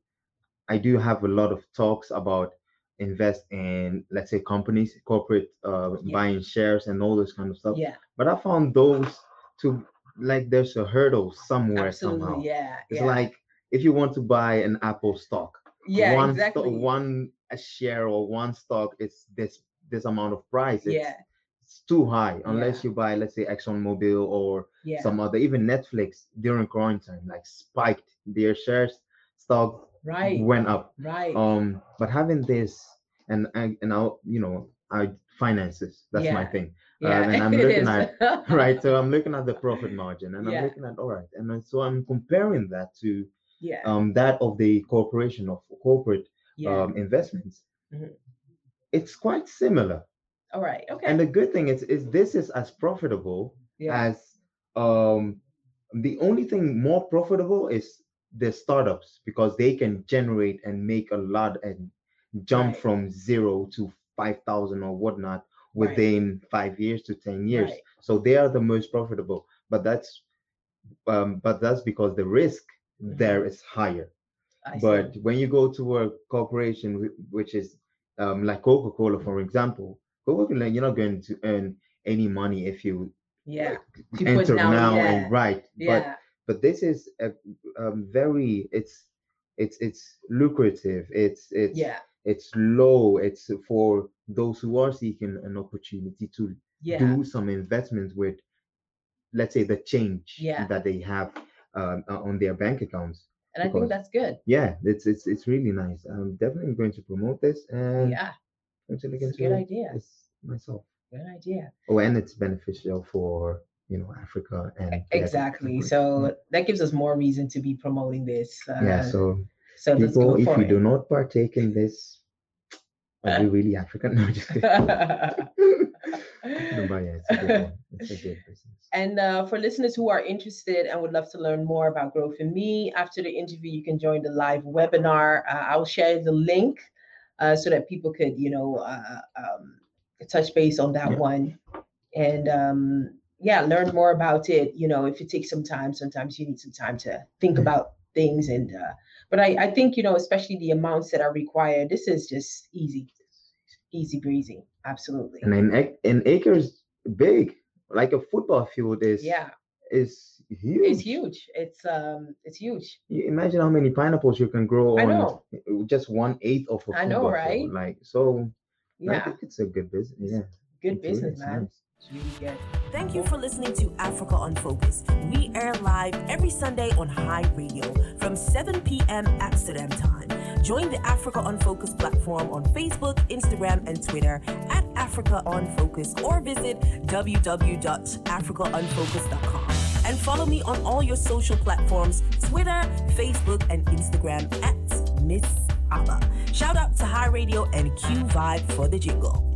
i do have a lot of talks about invest in let's say companies corporate uh Yeah. buying shares and all this kind of stuff Yeah, but i found those to like there's a hurdle somewhere absolutely. somehow Yeah, it's yeah, like if you want to buy an apple stock yeah, one exactly. stock one a share or one stock is this this amount of price it's, yeah, it's too high unless Yeah. you buy let's say exxonmobil or some other even netflix during quarantine like spiked their shares stock right, went up right. um but having this and and, and i'll you know i finances that's my thing yeah, and I'm looking is. right so i'm looking at the profit margin and Yeah. i'm looking at all right and so i'm comparing that to yeah, um that of the corporation of corporate yeah. um investments Mhm. it's quite similar All right. Okay. and the good thing is is this is as profitable yeah. as um the only thing more profitable is the startups because they can generate and make a lot and jump Right. from zero to 5000 or whatnot Right. within five years to 10 years Right. so they are the most profitable but that's um but that's because the risk there is higher I see. but when you go to a corporation which is um, like coca-cola for example coca-cola you're not going to earn any money if you yeah, like, To put enter down, now yeah, and right yeah, but this is a, um, very it's it's it's lucrative it's it's yeah, it's low it's for those who are seeking an opportunity to yeah, do some investments with let's say the change Yeah. that they have um, on their bank accounts and I think that's good. yeah it's it's it's really nice i'm definitely going to promote this and Yeah, going to look it's a into good idea. myself Good idea. oh and it's beneficial for you know africa and Exactly. So that gives us more reason to be promoting this. Uh, yeah so so let's people go if you it. do not partake in this are we really african no just kidding. No, but yeah, it's a good one. It's a good business And uh, for listeners who are interested and would love to learn more about Growth in Me, after the interview, you can join the live webinar. Uh, I'll share the link uh, so that people could, you know, uh, um, touch base on that Yeah. one. And um, yeah, learn more about it. You know, if it takes some time, sometimes you need some time to think Yeah. about things. And uh, but I, I think you know, especially the amounts that are required, this is just easy, easy breezy. Absolutely. and an, an acre is big like a football field is Yeah, is huge it's huge. It's um, it's huge. you imagine how many pineapples you can grow I on know. just one eighth of a I know, right? field. like so I Yeah, think it's a good business yeah good business, man. nice. Thank you for listening to Africa on Focus. We air live every Sunday on High Radio from 7 p.m. Amsterdam time. Join the Africa on Focus platform on Facebook, Instagram, and Twitter at Africa on Focus or visit www.africaonfocus.com. And follow me on all your social platforms Twitter, Facebook, and Instagram at Miss Abba. Shout out to High Radio and Q Vibe for the jingle.